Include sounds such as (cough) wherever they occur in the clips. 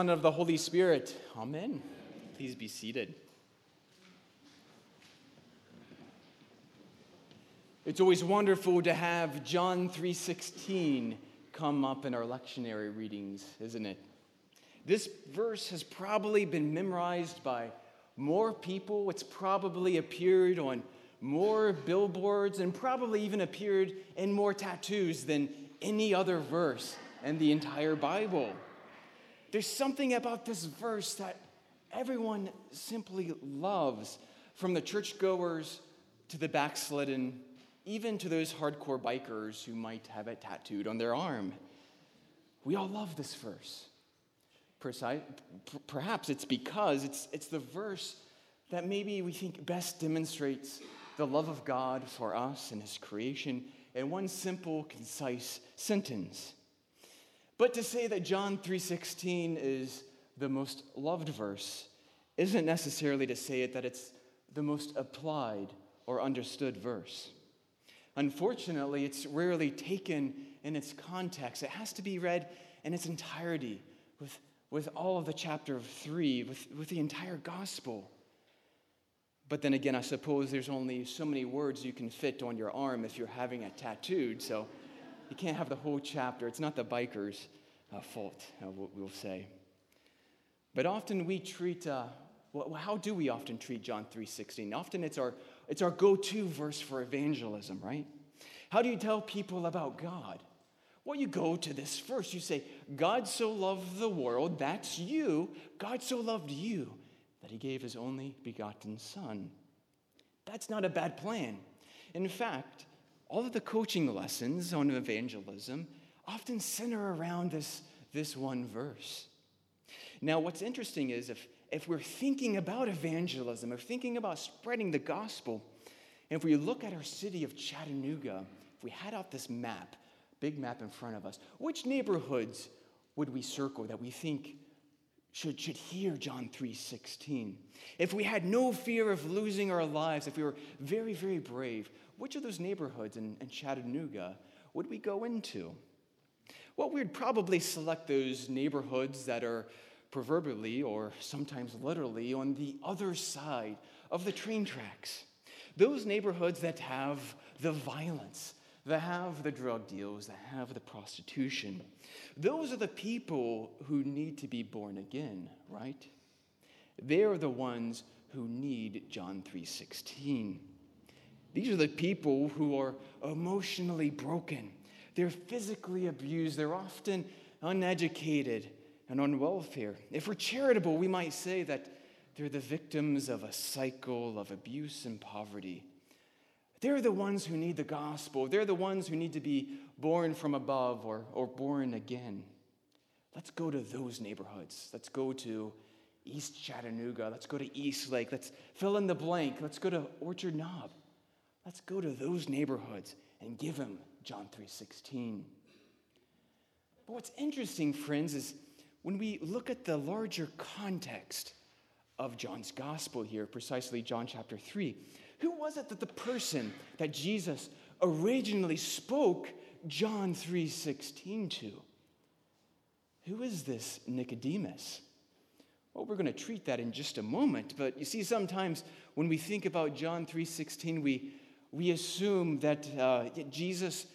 Son of the Holy Spirit. Amen. Please be seated. It's always wonderful to have John 3:16 come up in our lectionary readings, isn't it? This verse has probably been memorized by more people. It's probably appeared on more billboards and probably even appeared in more tattoos than any other verse in the entire Bible. There's something about this verse that everyone simply loves, from the churchgoers to the backslidden, even to those hardcore bikers who might have it tattooed on their arm. We all love this verse. Perhaps it's because it's, it's the verse that maybe we think best demonstrates the love of God for us and His creation in one simple, concise sentence. But to say that John 3:16 is the most loved verse isn't necessarily to say it that it's the most applied or understood verse. Unfortunately, it's rarely taken in its context. It has to be read in its entirety, with, with all of the chapter of 3, with, with the entire gospel. But then again, I suppose there's only so many words you can fit on your arm if you're having it tattooed, so you can't have the whole chapter. It's not the biker's uh, fault, uh, we'll say. But often we treat, uh, well, how do we often treat John 3.16? Often it's our, it's our go-to verse for evangelism, right? How do you tell people about God? Well, you go to this verse. You say, God so loved the world, that's you. God so loved you that he gave his only begotten Son. That's not a bad plan. In fact, all of the coaching lessons on evangelism often center around this, this one verse. Now, what's interesting is if, if we're thinking about evangelism, if thinking about spreading the gospel, and if we look at our city of Chattanooga, if we had out this map, big map in front of us, which neighborhoods would we circle that we think should, should hear John 3:16? If we had no fear of losing our lives, if we were very, very brave, which of those neighborhoods in, in Chattanooga would we go into? Well, we'd probably select those neighborhoods that are proverbially or sometimes literally on the other side of the train tracks. Those neighborhoods that have the violence, that have the drug deals, that have the prostitution. Those are the people who need to be born again, right? They're the ones who need John 3:16. These are the people who are emotionally broken. They're physically abused. They're often uneducated and on welfare. If we're charitable, we might say that they're the victims of a cycle of abuse and poverty. They're the ones who need the gospel. They're the ones who need to be born from above or, or born again. Let's go to those neighborhoods. Let's go to East Chattanooga. Let's go to East Lake. Let's fill in the blank. Let's go to Orchard Knob. Let's go to those neighborhoods and give them John 3:16. But what's interesting, friends, is when we look at the larger context of John's gospel here, precisely John chapter 3, who was it that the person that Jesus originally spoke John 3:16 to? Who is this Nicodemus? Well, we're going to treat that in just a moment, but you see sometimes when we think about John 3:16, we we assume that uh, Jesus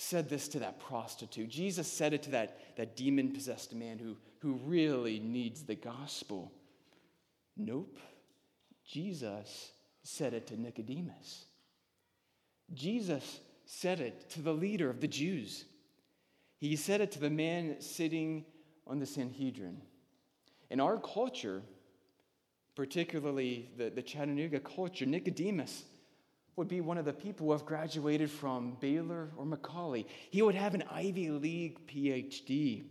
said this to that prostitute. Jesus said it to that, that demon possessed man who, who really needs the gospel. Nope. Jesus said it to Nicodemus. Jesus said it to the leader of the Jews. He said it to the man sitting on the Sanhedrin. In our culture, particularly the, the Chattanooga culture, Nicodemus would be one of the people who have graduated from Baylor or McCallie. He would have an Ivy League PhD.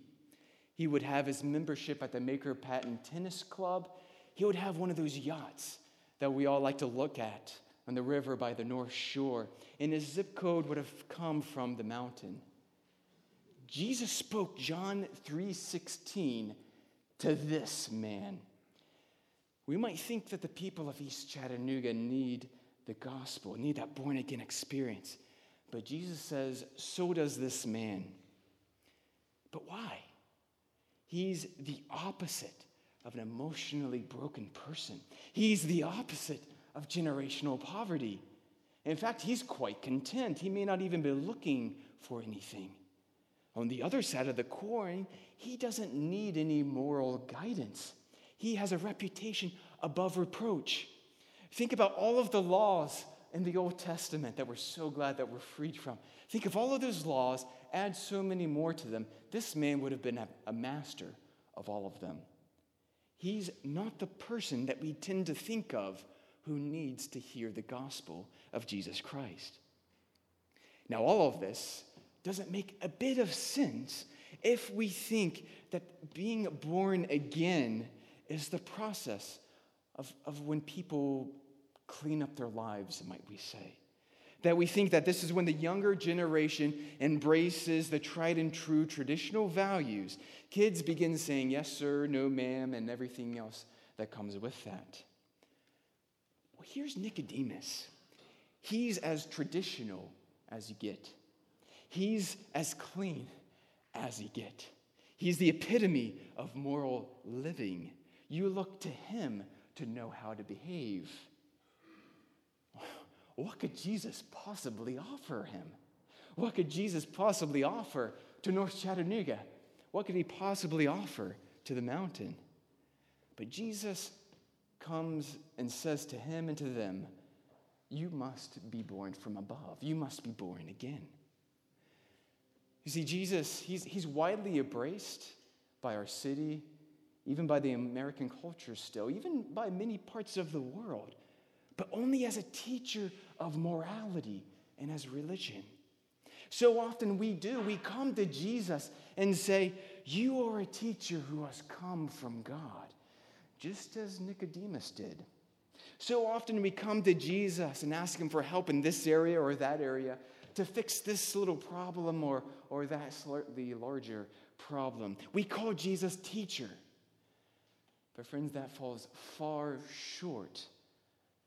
He would have his membership at the Manker Patten Tennis Club. He would have one of those yachts that we all like to look at on the river by the North Shore. And his zip code would have come from the mountain. Jesus spoke John 3:16 to this man. We might think that the people of East Chattanooga need the gospel, need that born again experience. But Jesus says, so does this man. But why? He's the opposite of an emotionally broken person. He's the opposite of generational poverty. In fact, he's quite content. He may not even be looking for anything. On the other side of the coin, he doesn't need any moral guidance. He has a reputation above reproach. Think about all of the laws in the Old Testament that we're so glad that we're freed from. Think of all of those laws, add so many more to them. This man would have been a, master of all of them. He's not the person that we tend to think of who needs to hear the gospel of Jesus Christ. Now, all of this doesn't make a bit of sense if we think that being born again is the process of, of when people clean up their lives, might we say. That we think that this is when the younger generation embraces the tried and true traditional values. Kids begin saying yes, sir, no, ma'am, and everything else that comes with that. Well, here's Nicodemus. He's as traditional as you get. He's as clean as you get. He's the epitome of moral living. You look to him to know how to behave. What could Jesus possibly offer him? What could Jesus possibly offer to North Chattanooga? What could he possibly offer to the mountain? But Jesus comes and says to him and to them, You must be born from above. You must be born again. You see, Jesus, he's, he's widely embraced by our city, even by the American culture still, even by many parts of the world, but only as a teacher of morality and as religion. So often we do, we come to Jesus and say, You are a teacher who has come from God, just as Nicodemus did. So often we come to Jesus and ask him for help in this area or that area, to fix this little problem or, or that slightly larger problem. We call Jesus teacher. But, friends, that falls far short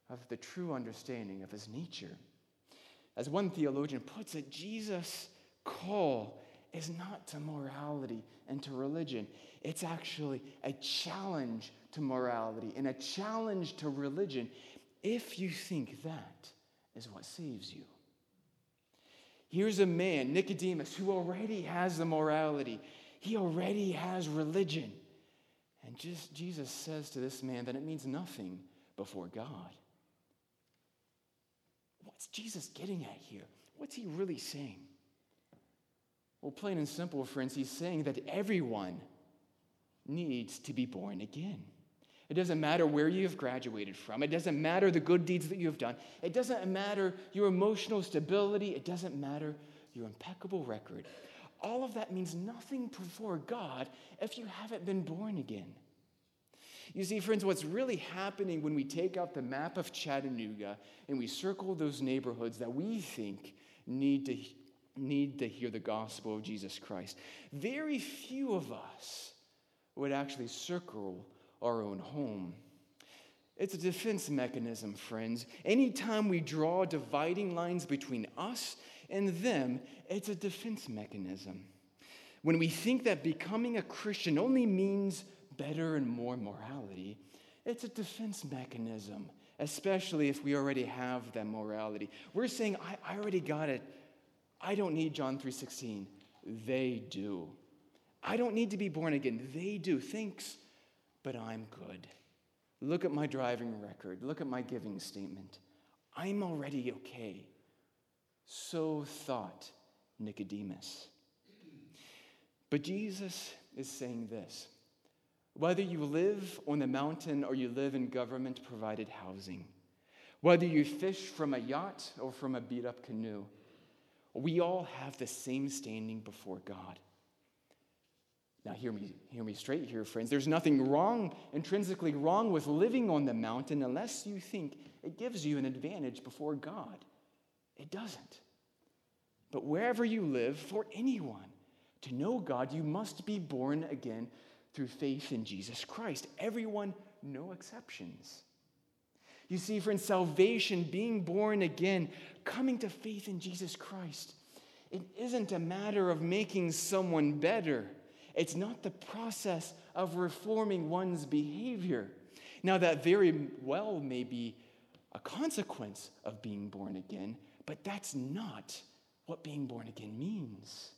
of the true understanding of his nature. As one theologian puts it, Jesus' call is not to morality and to religion. It's actually a challenge to morality and a challenge to religion if you think that is what saves you. Here's a man, Nicodemus, who already has the morality, he already has religion. And just Jesus says to this man that it means nothing before God. What's Jesus getting at here? What's he really saying? Well, plain and simple, friends, he's saying that everyone needs to be born again. It doesn't matter where you have graduated from. It doesn't matter the good deeds that you have done. It doesn't matter your emotional stability. It doesn't matter your impeccable record. All of that means nothing before God if you haven't been born again. You see, friends, what's really happening when we take out the map of Chattanooga and we circle those neighborhoods that we think need to, need to hear the gospel of Jesus Christ, very few of us would actually circle our own home. It's a defense mechanism, friends. Anytime we draw dividing lines between us and them, it's a defense mechanism. When we think that becoming a Christian only means better and more morality, it's a defense mechanism, especially if we already have that morality. We're saying, I, I already got it. I don't need John 3:16. They do. I don't need to be born again. They do. Thanks but I'm good. Look at my driving record. Look at my giving statement. I'm already okay. So thought Nicodemus. But Jesus is saying this whether you live on the mountain or you live in government provided housing, whether you fish from a yacht or from a beat up canoe, we all have the same standing before God. Now, hear me, hear me straight here, friends. There's nothing wrong, intrinsically wrong, with living on the mountain unless you think it gives you an advantage before God. It doesn't. But wherever you live, for anyone to know God, you must be born again through faith in Jesus Christ. Everyone, no exceptions. You see, friends, salvation, being born again, coming to faith in Jesus Christ, it isn't a matter of making someone better. It's not the process of reforming one's behavior. Now, that very well may be a consequence of being born again, but that's not what being born again means.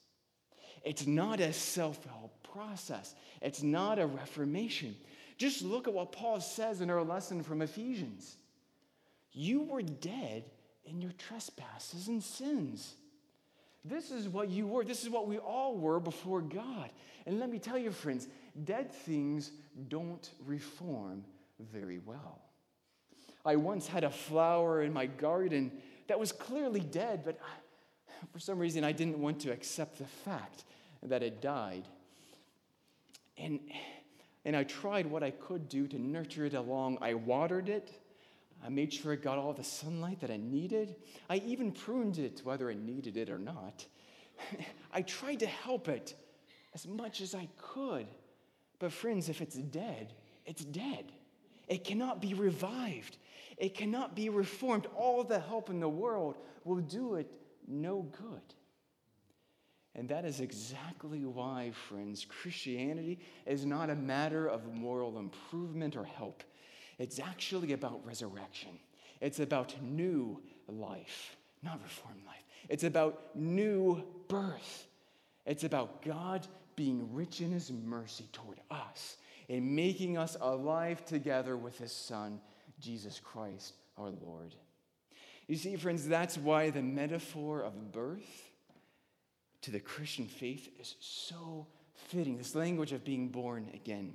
It's not a self help process, it's not a reformation. Just look at what Paul says in our lesson from Ephesians. You were dead in your trespasses and sins. This is what you were. This is what we all were before God. And let me tell you, friends, dead things don't reform very well. I once had a flower in my garden that was clearly dead, but for some reason I didn't want to accept the fact that it died. And, and I tried what I could do to nurture it along. I watered it. I made sure it got all the sunlight that it needed. I even pruned it, whether it needed it or not. (laughs) I tried to help it as much as I could. But, friends, if it's dead, it's dead. It cannot be revived, it cannot be reformed. All the help in the world will do it no good. And that is exactly why, friends, Christianity is not a matter of moral improvement or help. It's actually about resurrection. It's about new life, not reformed life. It's about new birth. It's about God being rich in his mercy toward us and making us alive together with his Son, Jesus Christ our Lord. You see, friends, that's why the metaphor of birth to the Christian faith is so fitting. This language of being born again.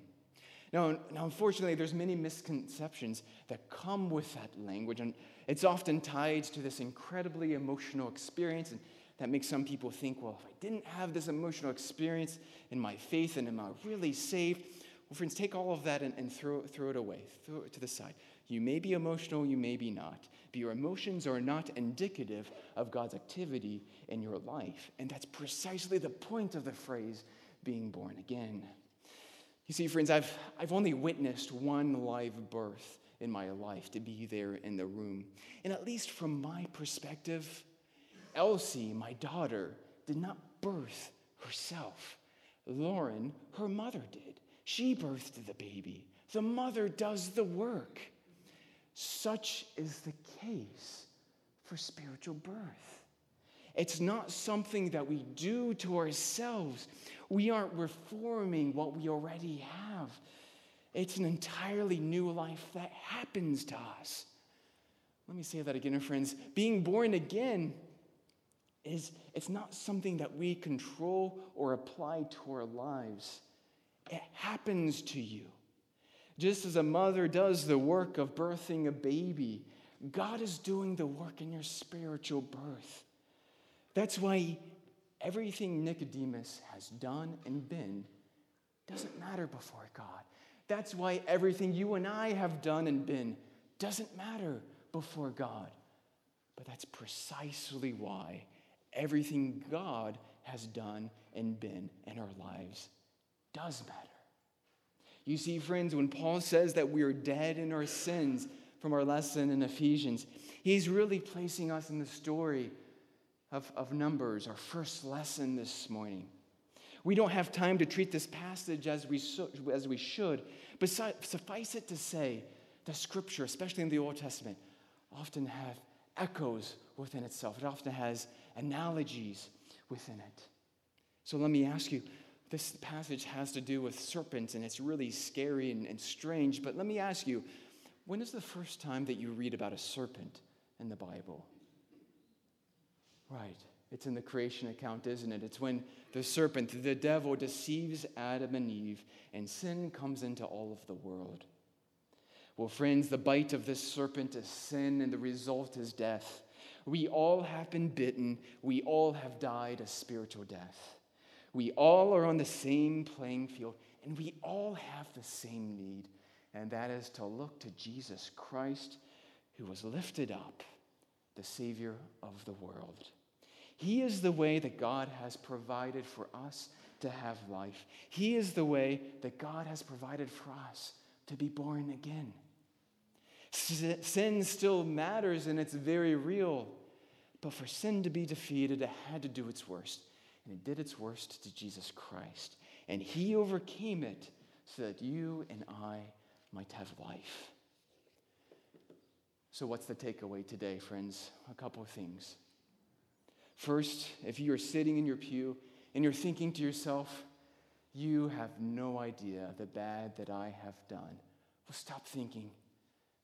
Now, now, unfortunately, there's many misconceptions that come with that language, and it's often tied to this incredibly emotional experience, and that makes some people think, well, if I didn't have this emotional experience in my faith, and am I really saved? Well, friends, take all of that and, and throw, throw it away, throw it to the side. You may be emotional, you may be not, but your emotions are not indicative of God's activity in your life. And that's precisely the point of the phrase being born again. You see, friends, I've, I've only witnessed one live birth in my life to be there in the room. And at least from my perspective, Elsie, my daughter, did not birth herself. Lauren, her mother, did. She birthed the baby. The mother does the work. Such is the case for spiritual birth. It's not something that we do to ourselves. We aren't reforming what we already have. It's an entirely new life that happens to us. Let me say that again, friends. Being born again is it's not something that we control or apply to our lives. It happens to you. Just as a mother does the work of birthing a baby, God is doing the work in your spiritual birth. That's why everything Nicodemus has done and been doesn't matter before God. That's why everything you and I have done and been doesn't matter before God. But that's precisely why everything God has done and been in our lives does matter. You see, friends, when Paul says that we are dead in our sins from our lesson in Ephesians, he's really placing us in the story of, of Numbers, our first lesson this morning. We don't have time to treat this passage as we, so, as we should, but suffice it to say, the scripture, especially in the Old Testament, often have echoes within itself. It often has analogies within it. So let me ask you this passage has to do with serpents, and it's really scary and, and strange. But let me ask you when is the first time that you read about a serpent in the Bible? Right. It's in the creation account, isn't it? It's when the serpent, the devil, deceives Adam and Eve, and sin comes into all of the world. Well, friends, the bite of this serpent is sin, and the result is death. We all have been bitten, we all have died a spiritual death. We all are on the same playing field, and we all have the same need, and that is to look to Jesus Christ, who was lifted up, the Savior of the world. He is the way that God has provided for us to have life. He is the way that God has provided for us to be born again. Sin still matters and it's very real, but for sin to be defeated, it had to do its worst and it did its worst to Jesus Christ. and he overcame it so that you and I might have life. So, what's the takeaway today, friends? A couple of things. First, if you are sitting in your pew and you're thinking to yourself, you have no idea the bad that I have done, well, stop thinking.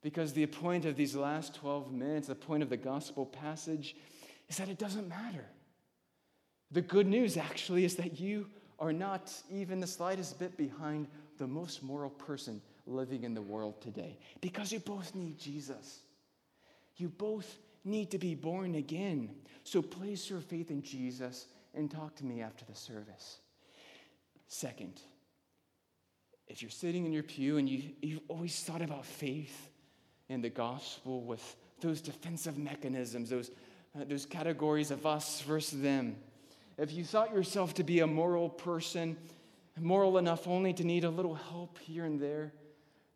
Because the point of these last 12 minutes, the point of the gospel passage, is that it doesn't matter. The good news actually is that you are not even the slightest bit behind the most moral person living in the world today because you both need Jesus. You both need to be born again. So place your faith in Jesus and talk to me after the service. Second, if you're sitting in your pew and you, you've always thought about faith and the gospel with those defensive mechanisms, those, uh, those categories of us versus them, if you thought yourself to be a moral person, moral enough only to need a little help here and there,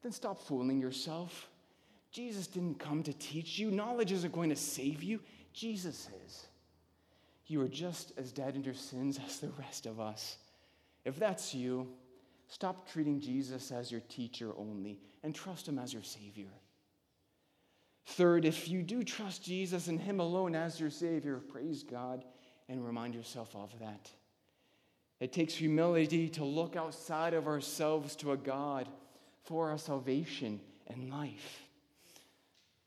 then stop fooling yourself. Jesus didn't come to teach you. Knowledge isn't going to save you, Jesus is. You are just as dead in your sins as the rest of us. If that's you, stop treating Jesus as your teacher only and trust him as your Savior. Third, if you do trust Jesus and Him alone as your Savior, praise God and remind yourself of that. It takes humility to look outside of ourselves to a God for our salvation and life.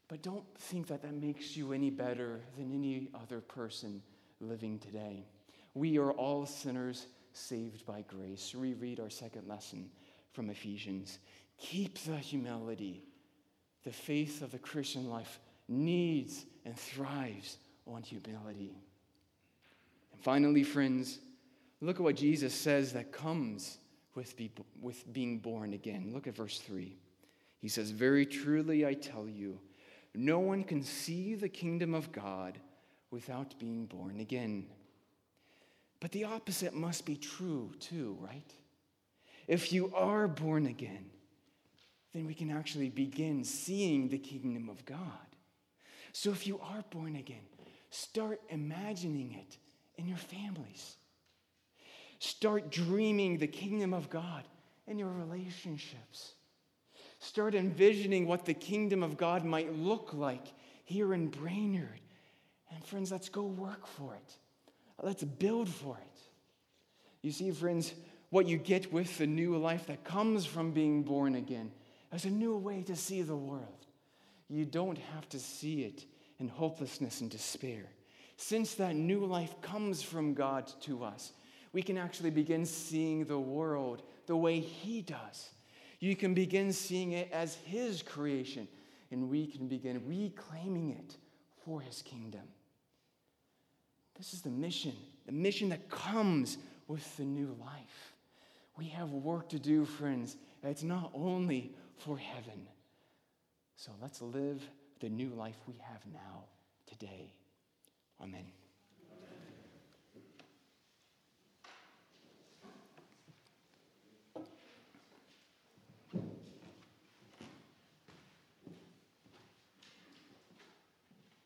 But don't think that that makes you any better than any other person living today. We are all sinners saved by grace. Reread our second lesson from Ephesians. Keep the humility. The faith of the Christian life needs and thrives on humility. Finally, friends, look at what Jesus says that comes with, be, with being born again. Look at verse 3. He says, Very truly I tell you, no one can see the kingdom of God without being born again. But the opposite must be true too, right? If you are born again, then we can actually begin seeing the kingdom of God. So if you are born again, start imagining it in your families. Start dreaming the kingdom of God in your relationships. Start envisioning what the kingdom of God might look like here in Brainerd. And friends, let's go work for it. Let's build for it. You see, friends, what you get with the new life that comes from being born again is a new way to see the world. You don't have to see it in hopelessness and despair. Since that new life comes from God to us, we can actually begin seeing the world the way He does. You can begin seeing it as His creation, and we can begin reclaiming it for His kingdom. This is the mission, the mission that comes with the new life. We have work to do, friends. It's not only for heaven. So let's live the new life we have now, today. Amen.